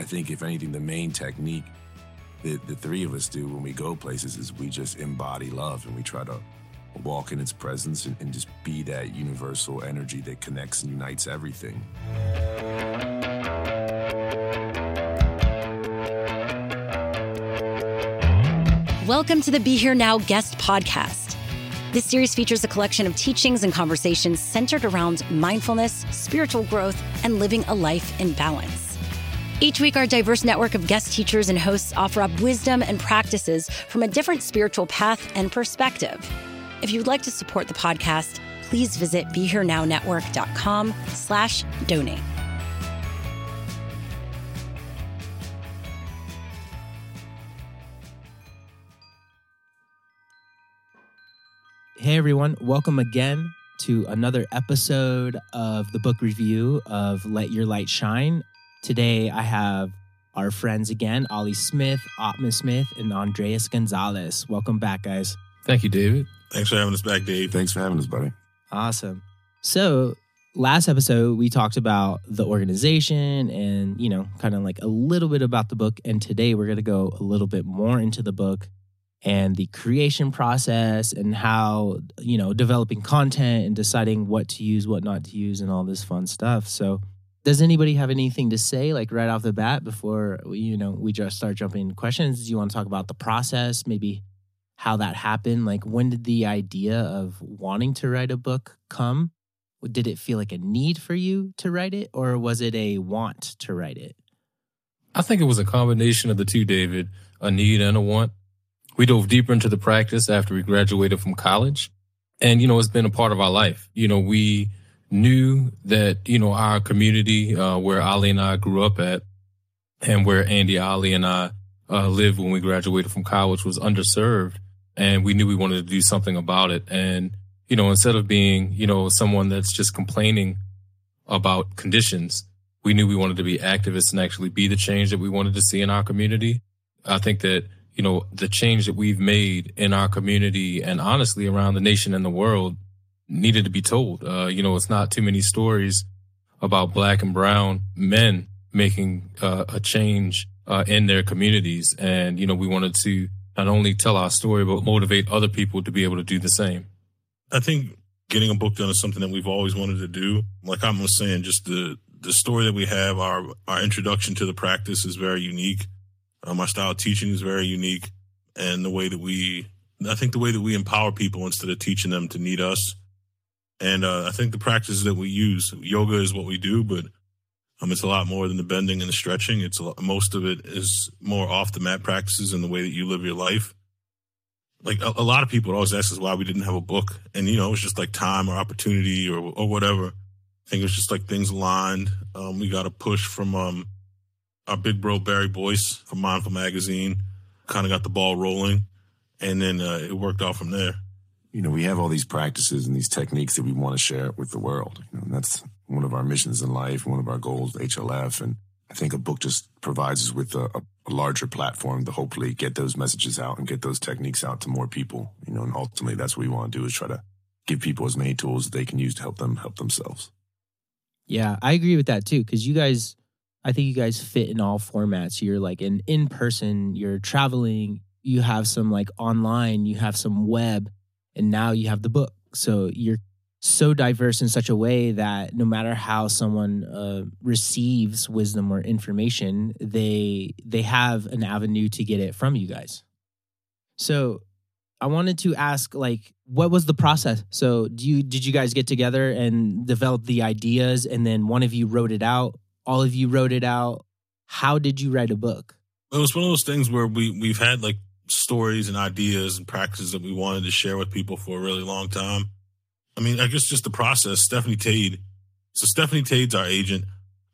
I think, if anything, the main technique that the three of us do when we go places is we just embody love and we try to walk in its presence and, and just be that universal energy that connects and unites everything. Welcome to the Be Here Now guest podcast. This series features a collection of teachings and conversations centered around mindfulness, spiritual growth, and living a life in balance. Each week, our diverse network of guest teachers and hosts offer up wisdom and practices from a different spiritual path and perspective. If you'd like to support the podcast, please visit BeHereNowNetwork.com slash donate. Hey everyone, welcome again to another episode of the book review of Let Your Light Shine. Today I have our friends again, Ali Smith, Atman Smith, and Andres Gonzalez. Welcome back, guys. Thank you, David. Thanks for having us back, Dave. Thanks for having us, buddy. Awesome. So, last episode we talked about the organization and, you know, kind of like a little bit about the book. And today we're going to go a little bit more into the book and the creation process and how, you know, developing content and deciding what to use, what not to use, and all this fun stuff. So, does anybody have anything to say, like right off the bat, before you know we just start jumping questions? Do you want to talk about the process, maybe how that happened? Like, when did the idea of wanting to write a book come? Did it feel like a need for you to write it, or was it a want to write it? I think it was a combination of the two, David, a need and a want. We dove deeper into the practice after we graduated from college. And, you know, it's been a part of our life. You know, we knew that, you know, our community, uh, where Ali and I grew up at and where Andy, Ali and I, uh, lived when we graduated from college was underserved. And we knew we wanted to do something about it. And, you know, instead of being, you know, someone that's just complaining about conditions, we knew we wanted to be activists and actually be the change that we wanted to see in our community. I think that, you know, the change that we've made in our community and honestly around the nation and the world needed to be told. Uh, you know, it's not too many stories about black and brown men making uh, a change uh, in their communities. And, you know, we wanted to not only tell our story, but motivate other people to be able to do the same. I think getting a book done is something that we've always wanted to do. Like I was saying, just the, the story that we have, our, our introduction to the practice is very unique. Um, our style of teaching is very unique. And the way that we, I think the way that we empower people instead of teaching them to need us and uh, I think the practices that we use, yoga is what we do, but um, it's a lot more than the bending and the stretching. It's lot, most of it is more off the mat practices and the way that you live your life. Like a, a, lot of people always ask us why we didn't have a book, and you know it was just like time or opportunity or or whatever. I think it was just like things aligned. Um, we got a push from um, our big bro Barry Boyce from Mindful Magazine, kind of got the ball rolling, and then uh, it worked out from there you know, we have all these practices and these techniques that we want to share with the world. You know, and that's one of our missions in life, one of our goals, HLF. And I think a book just provides us with a, a, larger platform to hopefully get those messages out and get those techniques out to more people. You know, and ultimately that's what we want to do is try to give people as many tools that they can use to help them help themselves. Yeah, I agree with that too. Cause you guys, I think you guys fit in all formats. You're like an in person, you're traveling, you have some like online, you have some web and now you have the book. So you're so diverse in such a way that no matter how someone uh, receives wisdom or information, they they have an avenue to get it from you guys. So I wanted to ask, like, what was the process? So do you did you guys get together and develop the ideas, and then one of you wrote it out? All of you wrote it out. How did you write a book? It was one of those things where we we've had like stories and ideas and practices that we wanted to share with people for a really long time. I mean, I guess just the process. Stephanie Tade. So Stephanie Tade's our agent,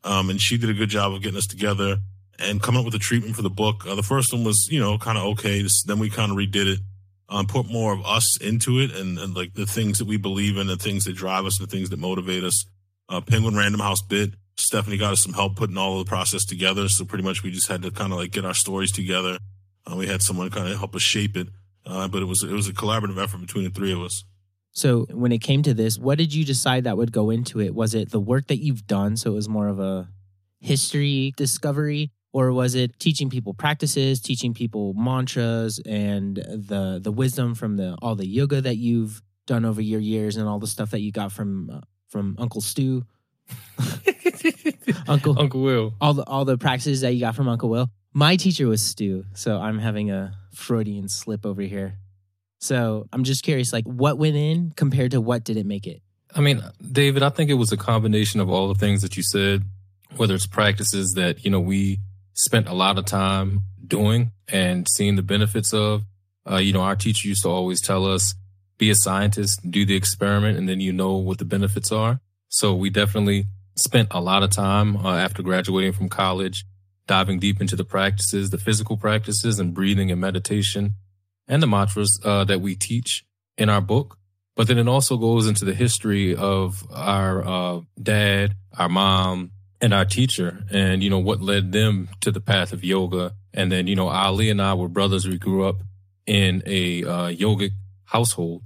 um, and she did a good job of getting us together and coming up with a treatment for the book. Uh, the first one was, you know, kind of okay. Then we kind of redid it, um, put more of us into it, and, and, like the things that we believe in, the things that drive us, the things that motivate us. Uh, Penguin Random House bit. Stephanie got us some help putting all of the process together. So pretty much we just had to kind of like get our stories together uh, we had someone kind of help us shape it, uh, but it was it was a collaborative effort between the three of us. So when it came to this, what did you decide that would go into it? Was it the work that you've done, so it was more of a history discovery, or was it teaching people practices, teaching people mantras and the the wisdom from the all the yoga that you've done over your years and all the stuff that you got from uh, from Uncle Stu? Uncle Uncle Will. all the all the practices that you got from Uncle Will. My teacher was Stu, so I'm having a Freudian slip over here. So I'm just curious, like what went in compared to what didn't make it. I mean, David, I think it was a combination of all the things that you said, whether it's practices that, you know, we spent a lot of time doing and seeing the benefits of. Uh, you know, our teacher used to always tell us, be a scientist, do the experiment, and then you know what the benefits are. So we definitely spent a lot of time uh, after graduating from college, diving deep into the practices, the physical practices and breathing and meditation and the mantras uh, that we teach in our book. But then it also goes into the history of our uh, dad, our mom, and our teacher, and you know what led them to the path of yoga. And then you know Ali and I were brothers. We grew up in a uh, yogic household,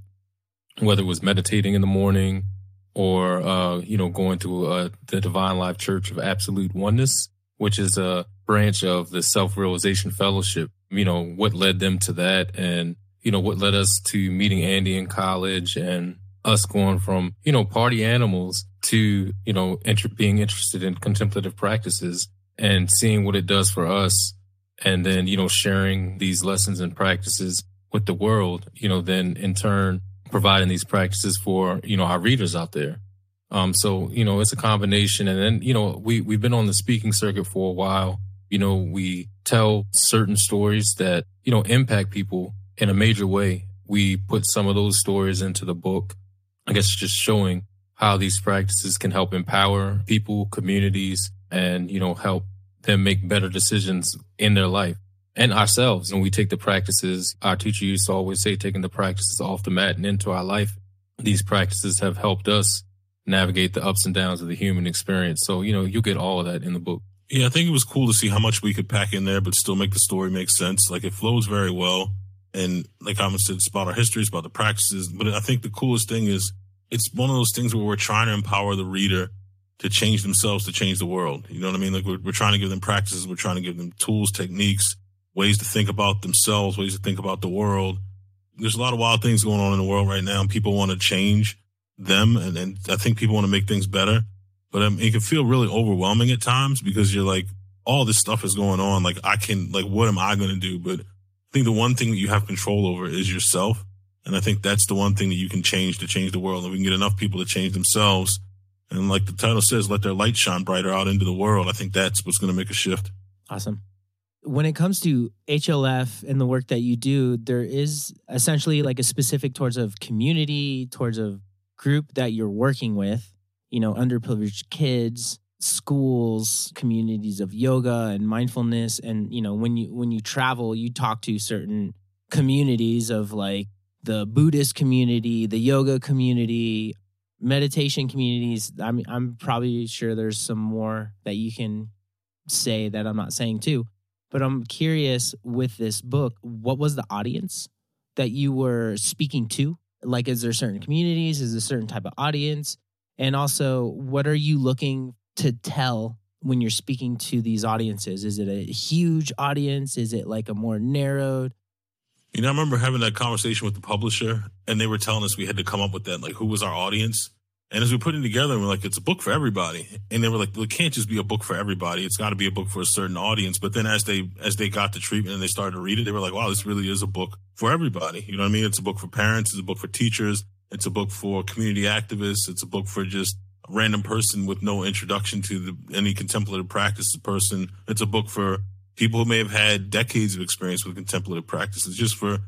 whether it was meditating in the morning or uh, you know going to uh, the Divine Life Church of Absolute Oneness, which is a branch of the Self Realization Fellowship. You know what led them to that, and you know, what led us to meeting Andy in college and us going from, you know, party animals to, you know, being interested in contemplative practices and seeing what it does for us. And then, you know, sharing these lessons and practices with the world, you know, then in turn providing these practices for, you know, our readers out there. Um, so, you know, it's a combination. And then, you know, we, we've been on the speaking circuit for a while. You know, we tell certain stories that, you know, impact people in a major way. We put some of those stories into the book. I guess just showing how these practices can help empower people, communities, and, you know, help them make better decisions in their life and ourselves. And we take the practices, our teacher used to always say, taking the practices off the mat and into our life. These practices have helped us navigate the ups and downs of the human experience. So, you know, you get all of that in the book. Yeah, I think it was cool to see how much we could pack in there, but still make the story make sense. Like it flows very well. And like I said, it's about our history, it's about the practices. But I think the coolest thing is it's one of those things where we're trying to empower the reader to change themselves, to change the world. You know what I mean? Like we're, we're trying to give them practices. We're trying to give them tools, techniques, ways to think about themselves, ways to think about the world. There's a lot of wild things going on in the world right now and people want to change them. And, and I think people want to make things better, but um, it can feel really overwhelming at times because you're like, all this stuff is going on. Like I can, like, what am I going to do? But I think the one thing that you have control over is yourself. And I think that's the one thing that you can change to change the world. And we can get enough people to change themselves. And like the title says, let their light shine brighter out into the world. I think that's what's going to make a shift. Awesome. When it comes to HLF and the work that you do, there is essentially like a specific towards a community, towards a group that you're working with, you know, underprivileged kids, schools communities of yoga and mindfulness and you know when you when you travel you talk to certain communities of like the buddhist community the yoga community meditation communities. I mean i'm probably sure there's some more that you can say that i'm not saying too but i'm curious with this book what was the audience that you were speaking to like is there certain communities is there a certain type of audience and also what are you looking to tell when you're speaking to these audiences? Is it a huge audience? Is it like a more narrowed? You know, I remember having that conversation with the publisher, and they were telling us we had to come up with that, like who was our audience. And as we put it together, we're like, it's a book for everybody. And they were like, well, it can't just be a book for everybody. It's got to be a book for a certain audience. But then as they as they got the treatment and they started to read it, they were like, wow, this really is a book for everybody. You know what I mean? It's a book for parents. It's a book for teachers. It's a book for community activists. It's a book for just random person with no introduction to the, any contemplative practice person. It's a book for people who may have had decades of experience with contemplative practices. Just for,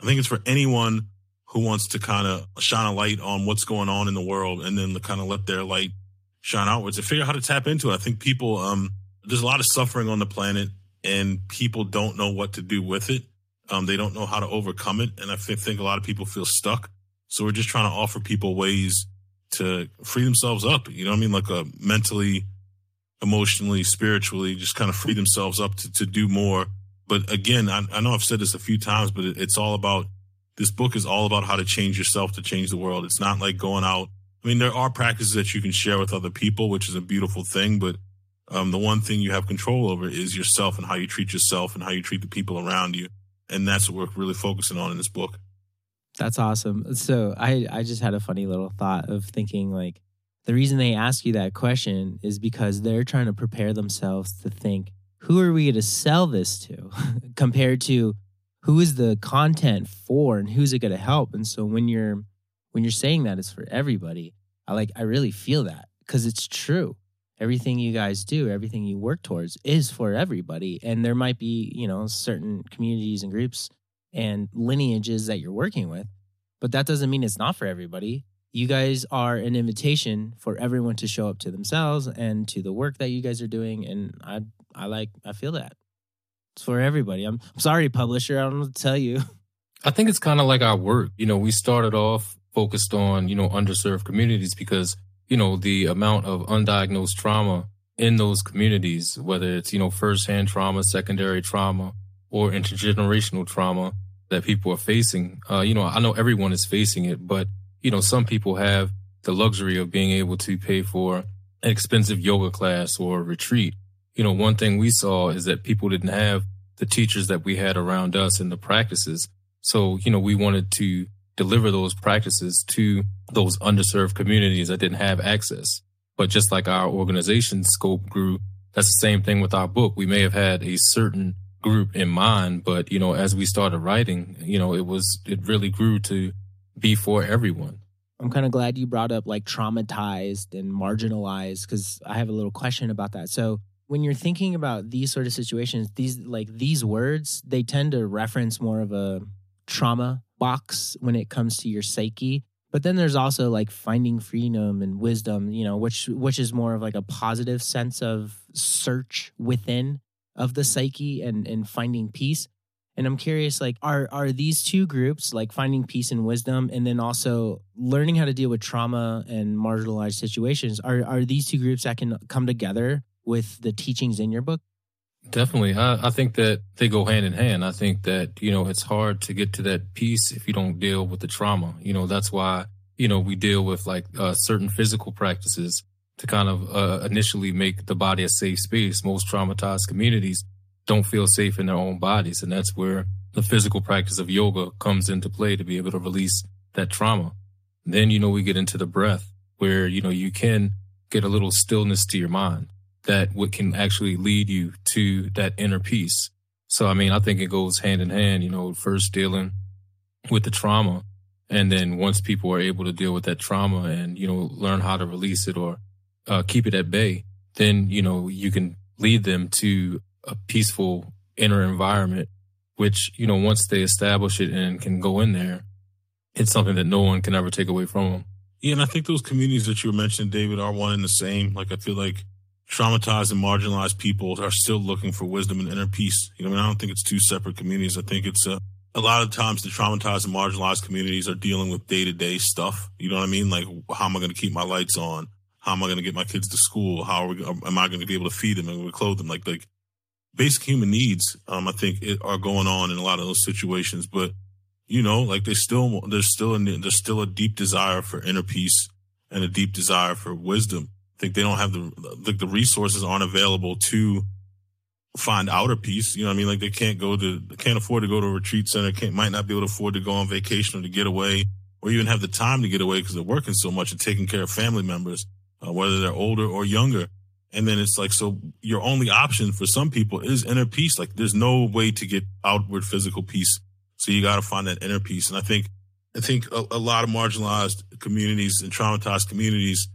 I think it's for anyone who wants to kind of shine a light on what's going on in the world and then kind of let their light shine outwards and figure out how to tap into it. I think people, um, there's a lot of suffering on the planet and people don't know what to do with it. Um, they don't know how to overcome it. And I think a lot of people feel stuck. So we're just trying to offer people ways to free themselves up. You know what I mean? Like a mentally, emotionally, spiritually, just kind of free themselves up to, to do more. But again, I, I know I've said this a few times, but it, it's all about this book is all about how to change yourself to change the world. It's not like going out. I mean, there are practices that you can share with other people, which is a beautiful thing, but um, the one thing you have control over is yourself and how you treat yourself and how you treat the people around you. And that's what we're really focusing on in this book. That's awesome. So I I just had a funny little thought of thinking like the reason they ask you that question is because they're trying to prepare themselves to think who are we to sell this to compared to who is the content for and who's it going to help? And so when you're when you're saying that it's for everybody. I like i really feel that because it's true. Everything you guys do everything you work towards is for everybody. And there might be you know certain communities and groups and lineages that you're working with but that doesn't mean it's not for everybody. You guys are an invitation for everyone to show up to themselves and to the work that you guys are doing and i i like i feel that it's for everybody i'm, I'm sorry publisher i don't know to tell you I think it's kind of like our work. You know, we started off focused on, you know, underserved communities because, you know, the amount of undiagnosed trauma in those communities, whether it's, you know, firsthand trauma, secondary trauma, or intergenerational trauma that people are facing. Uh, you know, I know everyone is facing it, but, you know, some people have the luxury of being able to pay for an expensive yoga class or retreat. You know, one thing we saw is that people didn't have the teachers that we had around us in the practices. So, you know, we wanted to deliver those practices to those underserved communities that didn't have access. But just like our organization scope grew, that's the same thing with our book. We may have had a certain group in mind, but, you know, as we started writing, you know, it was, it really grew to be for everyone. i'm kind of glad you brought up like traumatized and marginalized because i have a little question about that so when you're thinking about these sort of situations these like these words they tend to reference more of a trauma box when it comes to your psyche. But then there's also like finding freedom and wisdom you know which which is more of like a positive sense of search within of the psyche and and finding peace. And i'm curious like are are these two groups like finding peace and wisdom and then also learning how to deal with trauma and marginalized situations are are these two groups that can come together with the teachings in your book Definitely. I, I think that they go hand in hand. I think that, you know, it's hard to get to that peace if you don't deal with the trauma. You know, that's why, you know, we deal with like uh, certain physical practices to kind of uh, initially make the body a safe space. Most traumatized communities don't feel safe in their own bodies. And that's where the physical practice of yoga comes into play to be able to release that trauma. Then, you know, we get into the breath where, you know, you can get a little stillness to your mind that what can actually lead you to that inner peace. So, I mean, I think it goes hand in hand, you know, first dealing with the trauma. And then once people are able to deal with that trauma and, you know, learn how to release it or uh, keep it at bay, then, you know, you can lead them to a peaceful inner environment, which, you know, once they establish it and can go in there, it's something that no one can ever take away from them. Yeah, and I think those communities that you were mentioning, David, are one and the same. Like, I feel like traumatized and marginalized people are still looking for wisdom and inner peace. You know, I mean, I don't think it's two separate communities. I think it's a, a lot of times the traumatized and marginalized communities are dealing with day to day stuff. You know what I mean? Like, how am I going to keep my lights on? How am I going to get my kids to school? How we, am I going to be able to feed them and clothe them? Like, like basic human needs, um, I think it, are going on in a lot of those situations. But, you know, like there's still, there's still, a, there's still a deep desire for inner peace and a deep desire for wisdom. Think they don't have the, like the resources aren't available to find outer peace. You know what I mean? Like they can't go to, they can't afford to go to a retreat center, can't, might not be able to afford to go on vacation or to get away or even have the time to get away because they're working so much and taking care of family members, uh, whether they're older or younger. And then it's like, so your only option for some people is inner peace. Like there's no way to get outward physical peace. So you got to find that inner peace. And I think, I think a, a lot of marginalized communities and traumatized communities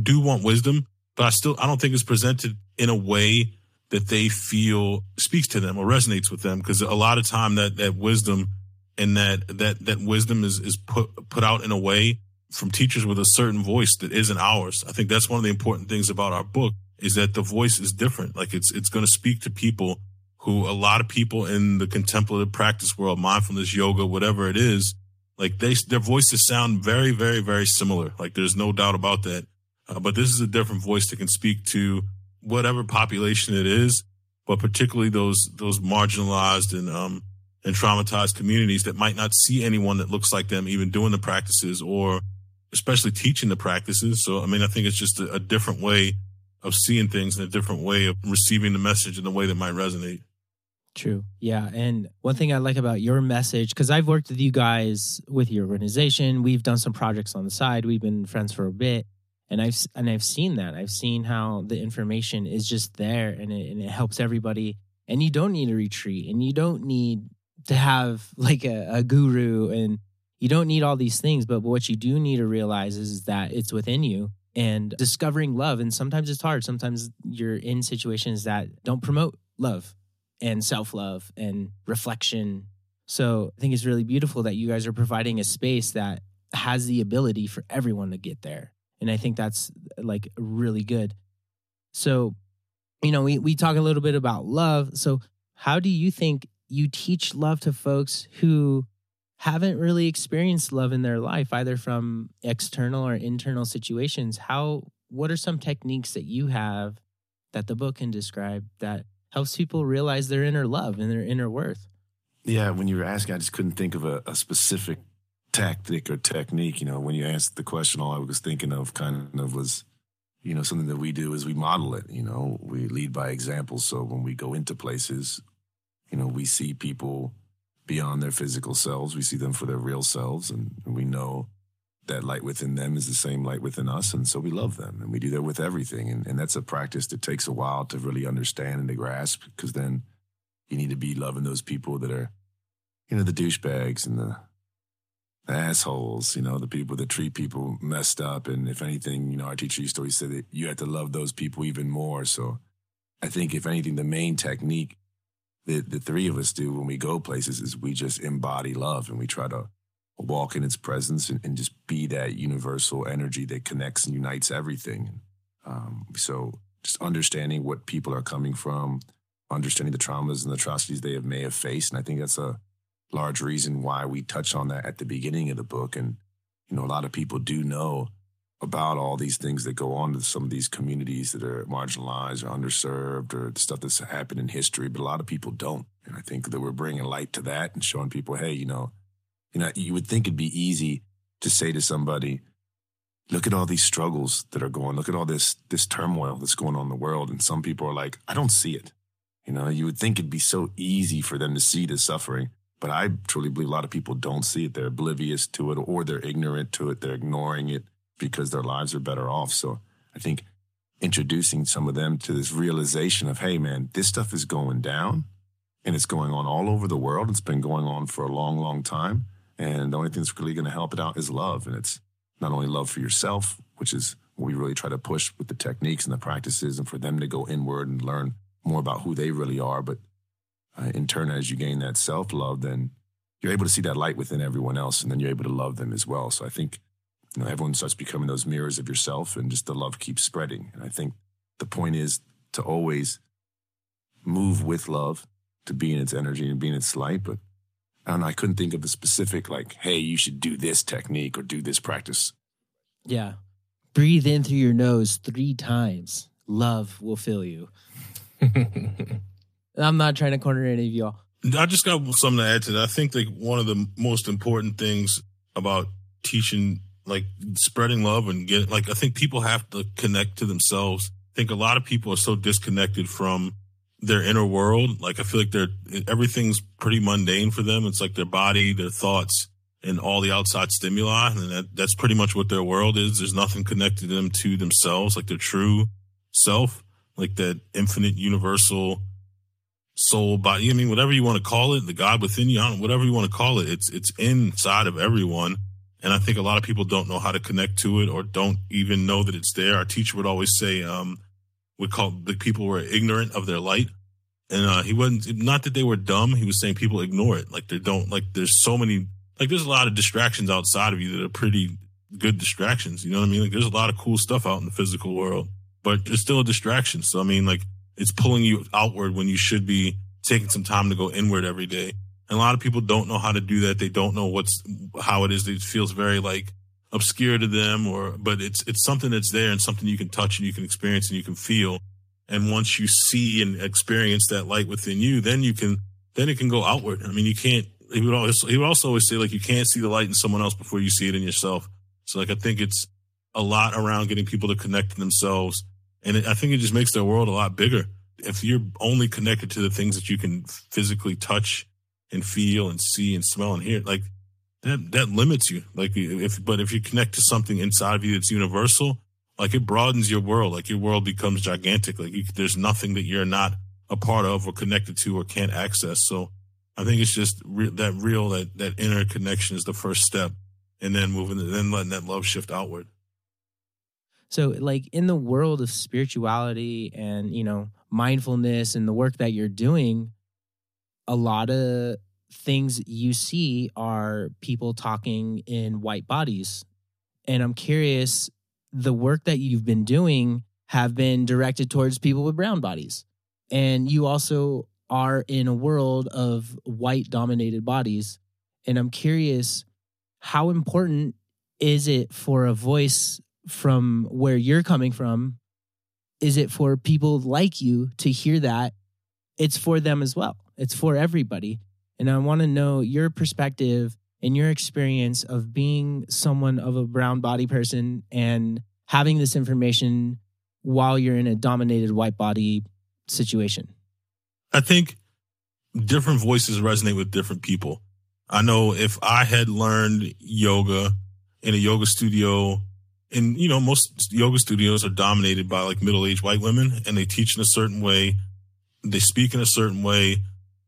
do want wisdom, but I still, I don't think it's presented in a way that they feel speaks to them or resonates with them. Cause a lot of time that, that wisdom and that, that, that wisdom is, is put, put out in a way from teachers with a certain voice that isn't ours. I think that's one of the important things about our book is that the voice is different. Like it's, it's going to speak to people who a lot of people in the contemplative practice world, mindfulness, yoga, whatever it is, like they, their voices sound very, very, very similar. Like there's no doubt about that. Uh, but this is a different voice that can speak to whatever population it is, but particularly those, those marginalized and, um, and traumatized communities that might not see anyone that looks like them even doing the practices or especially teaching the practices. So, I mean, I think it's just a, a different way of seeing things and a different way, of receiving the message in a way that might resonate. True. Yeah. And one thing I like about your message, because I've worked with you guys with your organization, we've done some projects on the side, we've been friends for a bit. And I've and I've seen that. I've seen how the information is just there and it, and it helps everybody. And you don't need a retreat and you don't need to have like a, a guru and you don't need all these things. But what you do need to realize is, is that it's within you and discovering love. And sometimes it's hard. Sometimes you're in situations that don't promote love and self love and reflection. So I think it's really beautiful that you guys are providing a space that has the ability for everyone to get there. And I think that's like really good. So, you know, we, we talk a little bit about love. So, how do you think you teach love to folks who haven't really experienced love in their life, either from external or internal situations? How, what are some techniques that you have that the book can describe that helps people realize their inner love and their inner worth? Yeah, when you were asking, I just couldn't think of a, a specific tactic or technique. You know, when you asked the question, all I was thinking of kind of was, you know, something that we do is we model it. You know, we lead by example. So when we go into places, you know, we see people beyond their physical selves. We see them for their real selves, and, we know that light within them is the same light within us. And so we love them and we do that with everything. And, and that's a practice that takes a while to really understand and to grasp because then you need to be loving those people that are, you know, the douchebags and the, assholes, you know, the people that treat people messed up. And if anything, you know, our teacher used to always say that you have to love those people even more. So I think if anything, the main technique that the three of us do when we go places is we just embody love and we try to walk in its presence and, and just be that universal energy that connects and unites everything. Um, so just understanding what people are coming from, understanding the traumas and the atrocities they have, may have faced. And I think that's a large reason why we touch on that at the beginning of the book. And, you know, a lot of people do know about all these things that go on to some of these communities that are marginalized or underserved or the stuff that's happened in history, but a lot of people don't. And I think that we're bringing light to that and showing people, hey, you know, you know, you would think it'd be easy to say to somebody, look at all these struggles that are going, look at all this this turmoil that's going on in the world. And some people are like, I don't see it. You know, you would think it'd be so easy for them to see the suffering. But I truly believe a lot of people don't see it. They're oblivious to it or they're ignorant to it. They're ignoring it because their lives are better off. So I think introducing some of them to this realization of, hey, man, this stuff is going down and it's going on all over the world. It's been going on for a long, long time. And the only thing that's really going to help it out is love. And it's not only love for yourself, which is what we really try to push with the techniques and the practices, and for them to go inward and learn more about who they really are. But uh, in turn, as you gain that self love, then you're able to see that light within everyone else, and then you're able to love them as well. So I think you know everyone starts becoming those mirrors of yourself, and just the love keeps spreading. And I think the point is to always move with love, to be in its energy and be in its light, but I don't. I couldn't think of a specific like, hey, you should do this technique or do this practice. Yeah. Breathe in through your nose three times. Love will fill you. I'm not trying to corner any of y'all. I just got something to add to that. I think like one of the most important things about teaching, like spreading love and get like, I think people have to connect to themselves. I think a lot of people are so disconnected from their inner world. Like I feel like they're everything's pretty mundane for them. It's like their body, their thoughts, and all the outside stimuli, and that, that's pretty much what their world is. There's nothing connected them to themselves, like their true self, like that infinite, universal soul body. I mean, whatever you want to call it, the God within you, whatever you want to call it, it's it's inside of everyone. And I think a lot of people don't know how to connect to it or don't even know that it's there. Our teacher would always say, um, would call the people were ignorant of their light. And uh, he wasn't not that they were dumb. He was saying people ignore it. Like they don't like. There's so many. Like there's a lot of distractions outside of you that are pretty good distractions. You know what I mean? Like there's a lot of cool stuff out in the physical world, but it's still a distraction. So I mean, like it's pulling you outward when you should be taking some time to go inward every day. And a lot of people don't know how to do that. They don't know what's how it is. It feels very like obscure to them or but it's it's something that's there and something you can touch and you can experience and you can feel and once you see and experience that light within you then you can then it can go outward i mean you can't he would always he would also always say like you can't see the light in someone else before you see it in yourself so like i think it's a lot around getting people to connect to themselves And it, I think it just makes their world a lot bigger. If you're only connected to the things that you can physically touch and feel and see and smell and hear, like that, that limits you. Like if, but if you connect to something inside of you that's universal, like it broadens your world. Like your world becomes gigantic. Like you, there's nothing that you're not a part of or connected to or can't access. So I think it's just re- that real, that, that inner connection is the first step and then moving, and then letting that love shift outward. So, like in the world of spirituality and, you know, mindfulness and the work that you're doing, a lot of things you see are people talking in white bodies. And I'm curious, the work that you've been doing have been directed towards people with brown bodies. And you also are in a world of white dominated bodies. And I'm curious, how important is it for a voice from where you're coming from? Is it for people like you to hear that? It's for them as well. It's for everybody. And I want to know your perspective and your experience of being someone of a brown body person and having this information while you're in a dominated white body situation. I think different voices resonate with different people. I know if I had learned yoga in a yoga studio, and you know, most yoga studios are dominated by like middle aged white women and they teach in a certain way, they speak in a certain way,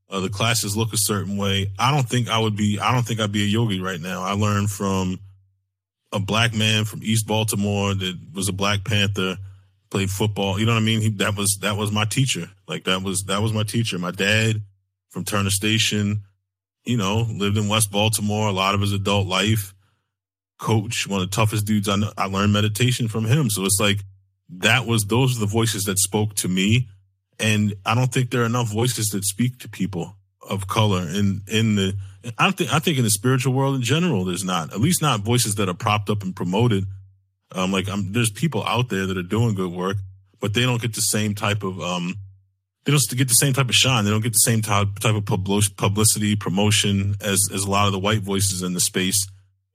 uh, the classes look a certain way. I don't think I would be, I don't think I'd be a yogi right now. I learned from a black man from East Baltimore that was a Black Panther, played football. You know what I mean? He, that was, that was my teacher. Like that was, that was my teacher. My dad from Turner Station, you know, lived in West Baltimore a lot of his adult life. Coach, one of the toughest dudes I know. I learned meditation from him. So it's like that was those are the voices that spoke to me. And I don't think there are enough voices that speak to people of color in in the I think I think in the spiritual world in general, there's not at least not voices that are propped up and promoted. Um, like I'm, there's people out there that are doing good work, but they don't get the same type of um, they don't get the same type of shine. They don't get the same type type of publicity, promotion as as a lot of the white voices in the space.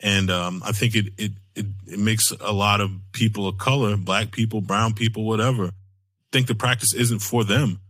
And um, I think it, it it it makes a lot of people of color, black people, brown people, whatever, think the practice isn't for them,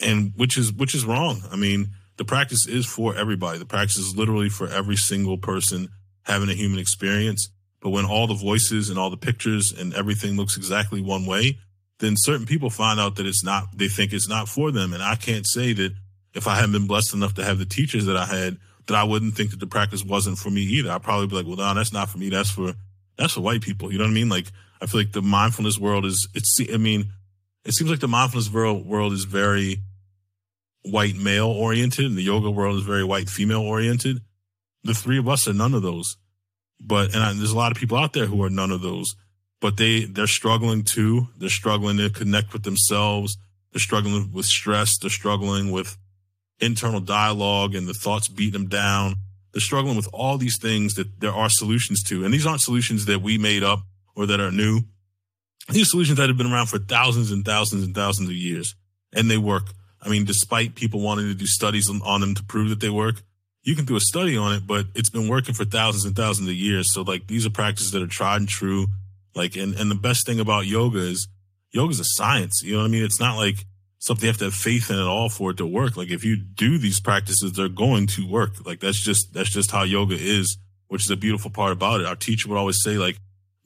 and which is which is wrong. I mean, the practice is for everybody. The practice is literally for every single person having a human experience. But when all the voices and all the pictures and everything looks exactly one way, then certain people find out that it's not, they think it's not for them. And I can't say that if I hadn't been blessed enough to have the teachers that I had, that I wouldn't think that the practice wasn't for me either. I'd probably be like, well, no, that's not for me. That's for, that's for white people. You know what I mean? Like, I feel like the mindfulness world is, it's, I mean, it seems like the mindfulness world, world is very white male oriented and the yoga world is very white female oriented. The three of us are none of those. But, and I, there's a lot of people out there who are none of those but they they're struggling too. They're struggling to connect with themselves. They're struggling with stress. They're struggling with internal dialogue and the thoughts beating them down. They're struggling with all these things that there are solutions to. And these aren't solutions that we made up or that are new. These solutions that have been around for thousands and thousands and thousands of years and they work. I mean, despite people wanting to do studies on them to prove that they work, you can do a study on it, but it's been working for thousands and thousands of years. So like these are practices that are tried and true. Like, and, and the best thing about yoga is yoga is a science. You know what I mean? It's not like something you have to have faith in at all for it to work. Like if you do these practices, they're going to work. Like that's just, that's just how yoga is, which is a beautiful part about it. Our teacher would always say like,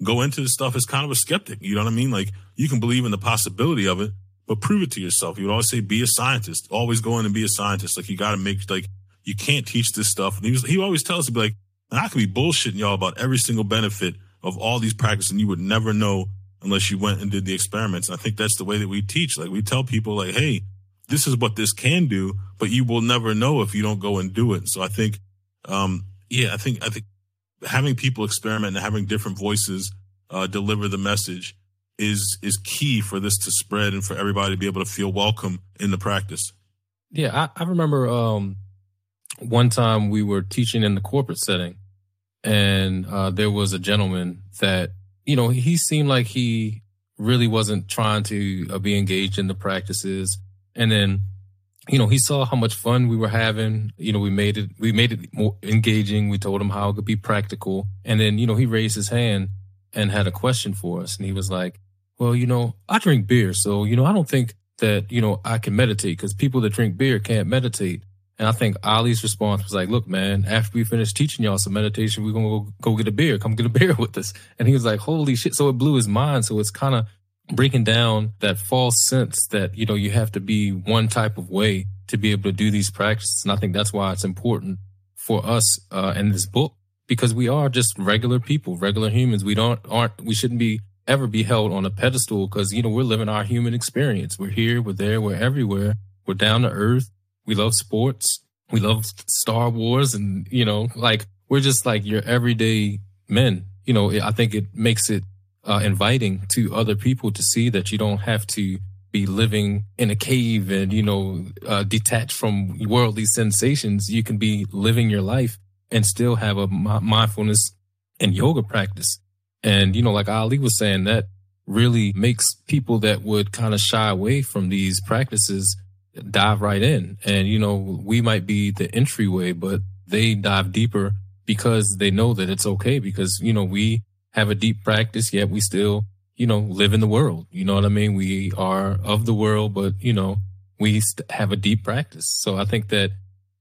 go into this stuff as kind of a skeptic. You know what I mean? Like you can believe in the possibility of it, but prove it to yourself. You would always say, be a scientist, always go in and be a scientist. Like you got to make, like, you can't teach this stuff. And he was, he always tells to be like, I could be bullshitting y'all about every single benefit of all these practices and you would never know unless you went and did the experiments. And I think that's the way that we teach. Like we tell people like, Hey, this is what this can do, but you will never know if you don't go and do it. So I think, um, yeah, I think, I think having people experiment and having different voices, uh, deliver the message is, is key for this to spread and for everybody to be able to feel welcome in the practice. Yeah. I, I remember, um, one time we were teaching in the corporate setting and uh, there was a gentleman that you know he seemed like he really wasn't trying to uh, be engaged in the practices and then you know he saw how much fun we were having you know we made it we made it more engaging we told him how it could be practical and then you know he raised his hand and had a question for us and he was like well, you know, I drink beer. So, you know, I don't think that, you know, I can meditate because people that drink beer can't meditate. And I think Ali's response was like, look, man, after we finish teaching y'all some meditation, we're going to go, get a beer. Come get a beer with us. And he was like, holy shit. So it blew his mind. So it's kind of breaking down that false sense that, you know, you have to be one type of way to be able to do these practices. And I think that's why it's important for us uh, in this book because we are just regular people, regular humans. We don't aren't we shouldn't be ever be held on a pedestal because you know we're living our human experience. We're here, we're there, we're everywhere. We're down to earth. We love sports. We love Star Wars, and you know, like we're just like your everyday men. You know, I think it makes it uh, inviting to other people to see that you don't have to be living in a cave and, you know, uh, detached from worldly sensations. You can be living your life and still have a mindfulness and yoga practice. And, you know, like Ali was saying, that really makes people that would kind of shy away from these practices dive right in. And, you know, we might be the entryway, but they dive deeper because they know that it's okay because, you know, we have a deep practice, yet we still, you know, live in the world. You know what I mean? We are of the world, but, you know, we have a deep practice. So I think that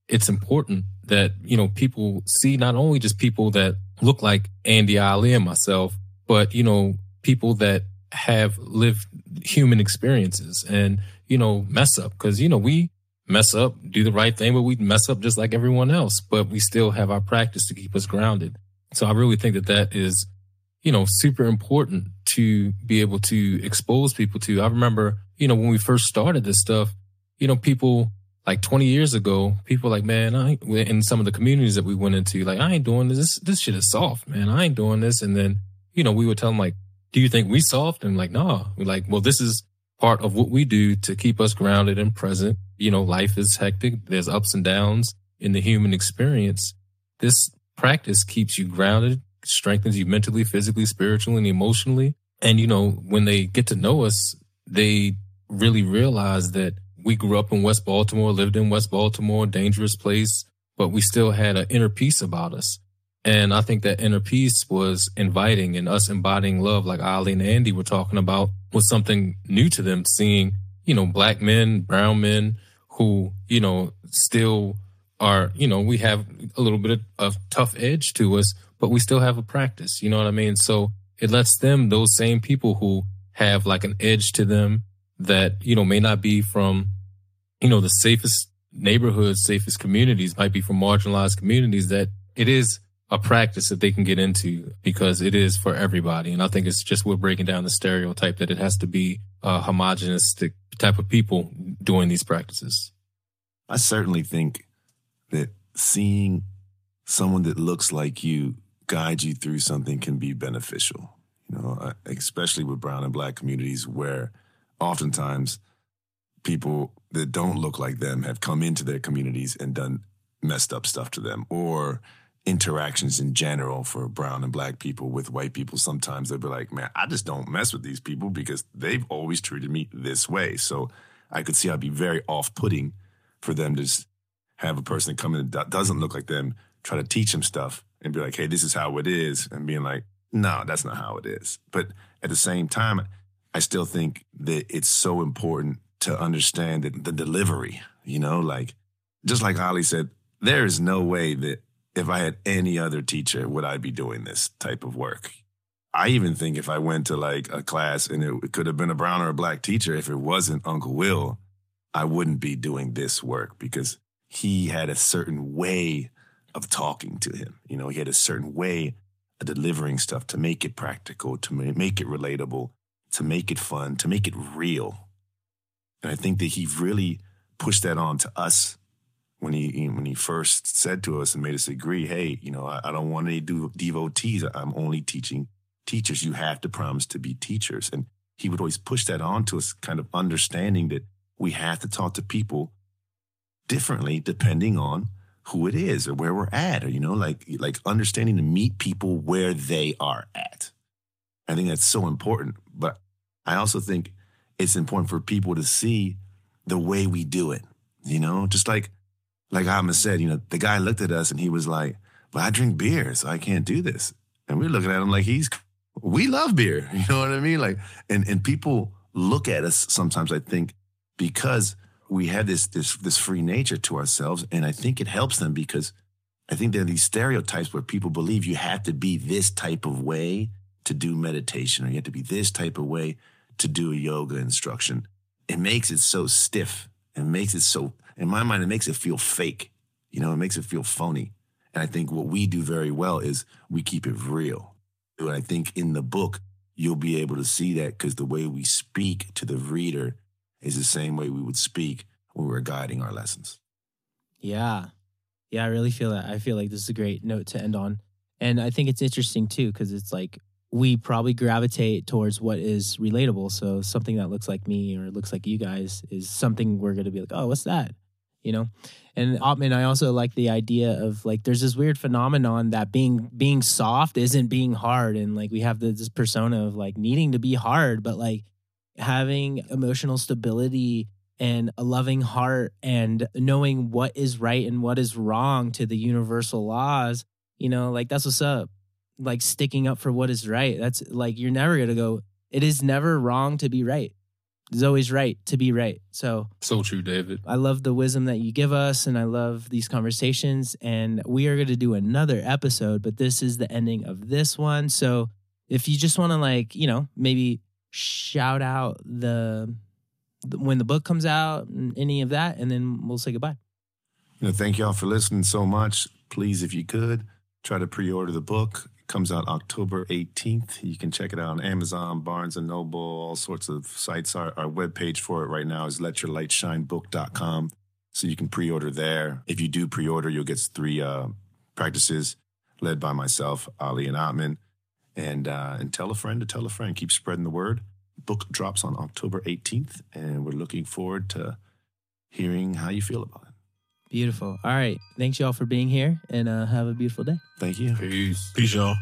it's important that, you know, people see not only just people that look like Andy Ali and myself, but, you know, people that have lived human experiences and, you know, mess up. Cause, you know, we mess up, do the right thing, but we mess up just like everyone else, but we still have our practice to keep us grounded. So I really think that that is you know, super important to be able to expose people to. I remember, you know, when we first started this stuff, you know, people like 20 years ago, people like, man, I in some of the communities that we went into, like, I ain't doing this. this. This shit is soft, man. I ain't doing this. And then, you know, we would tell them like, do you think we soft? And like, nah, we're like, well, this is part of what we do to keep us grounded and present. You know, life is hectic. There's ups and downs in the human experience. This practice keeps you grounded, strengthens you mentally, physically, spiritually, and emotionally. And, you know, when they get to know us, they really realize that we grew up in West Baltimore, lived in West Baltimore, dangerous place, but we still had an inner peace about us. And I think that inner peace was inviting and us embodying love, like Ali and Andy were talking about, was something new to them, seeing, you know, black men, brown men who, you know, still are, you know, we have a little bit of, of tough edge to us, but we still have a practice. You know what I mean? So it lets them, those same people who have like an edge to them that, you know, may not be from, you know, the safest neighborhoods, safest communities, might be from marginalized communities, that it is a practice that they can get into because it is for everybody. And I think it's just we're breaking down the stereotype that it has to be a homogenous type of people doing these practices. I certainly think that seeing someone that looks like you guide you through something can be beneficial. You know, uh, especially with brown and black communities where oftentimes people that don't look like them have come into their communities and done messed up stuff to them or interactions in general for brown and black people with white people sometimes they'll be like man i just don't mess with these people because they've always treated me this way so i could see i'd be very off-putting for them to have a person come in that doesn't look like them try to teach them stuff and be like, hey, this is how it is, and being like, no, that's not how it is. But at the same time, I still think that it's so important to understand that the delivery, you know, like just like Ali said, there is no way that if I had any other teacher would I be doing this type of work. I even think if I went to like a class and it could have been a brown or a black teacher, if it wasn't Uncle Will, I wouldn't be doing this work because he had a certain way of talking to him. You know, he had a certain way of delivering stuff to make it practical, to make it relatable, to make it fun, to make it real. And I think that he really pushed that on to us when he when he first said to us and made us agree, hey, you know, I, I don't want any devotees. I'm only teaching teachers. You have to promise to be teachers. And he would always push that on to us, kind of understanding that we have to talk to people differently depending on who it is or where we're at or you know like like understanding to meet people where they are at i think that's so important but i also think it's important for people to see the way we do it you know just like like Atman said you know the guy looked at us and he was like but i drink beer so i can't do this and we are looking at him like he's we love beer. You know what I mean? Like, and and people look at us sometimes. I think because we have this this this free nature to ourselves, and I think it helps them because I think there are these stereotypes where people believe you have to be this type of way to do meditation, or you have to be this type of way to do a yoga instruction. It makes it so stiff. It makes it so, in my mind, it makes it feel fake. You know, it makes it feel phony. And I think what we do very well is we keep it real. And I think in the book, you'll be able to see that because the way we speak to the reader is the same way we would speak when we were guiding our lessons. Yeah. Yeah, I really feel that. I feel like this is a great note to end on. And I think it's interesting too, because it's like we probably gravitate towards what is relatable. So something that looks like me or looks like you guys is something we're going to be like, oh, what's that? You know? And Atman, I also like the idea of like there's this weird phenomenon that being being soft isn't being hard, and like we have this persona of like needing to be hard, but like having emotional stability and a loving heart and knowing what is right and what is wrong to the universal laws, you know, like that's what's up. Like sticking up for what is right. That's like you're never gonna go. It is never wrong to be right. It's always right to be right. So So true, David. I love the wisdom that you give us, and I love these conversations. And we are going to do another episode, but this is the ending of this one. So if you just want to, like, you know, maybe shout out the, the when the book comes out and any of that, and then we'll say goodbye. You know, thank y'all for listening so much. Please, if you could, try to pre-order the book. Comes out October 18th. You can check it out on Amazon, Barnes and Noble, all sorts of sites. Our, our webpage for it right now is letyourlightshinebook.com. So you can pre-order there. If you do pre-order, you'll get three uh, practices led by myself, Ali and Atman. And, uh, and tell a friend to tell a friend. Keep spreading the word. Book drops on October 18th, and we're looking forward to hearing how you feel about it. Beautiful. All right. Thanks, y'all, for being here, and uh, have a beautiful day. Thank you. Peace. Peace, y'all.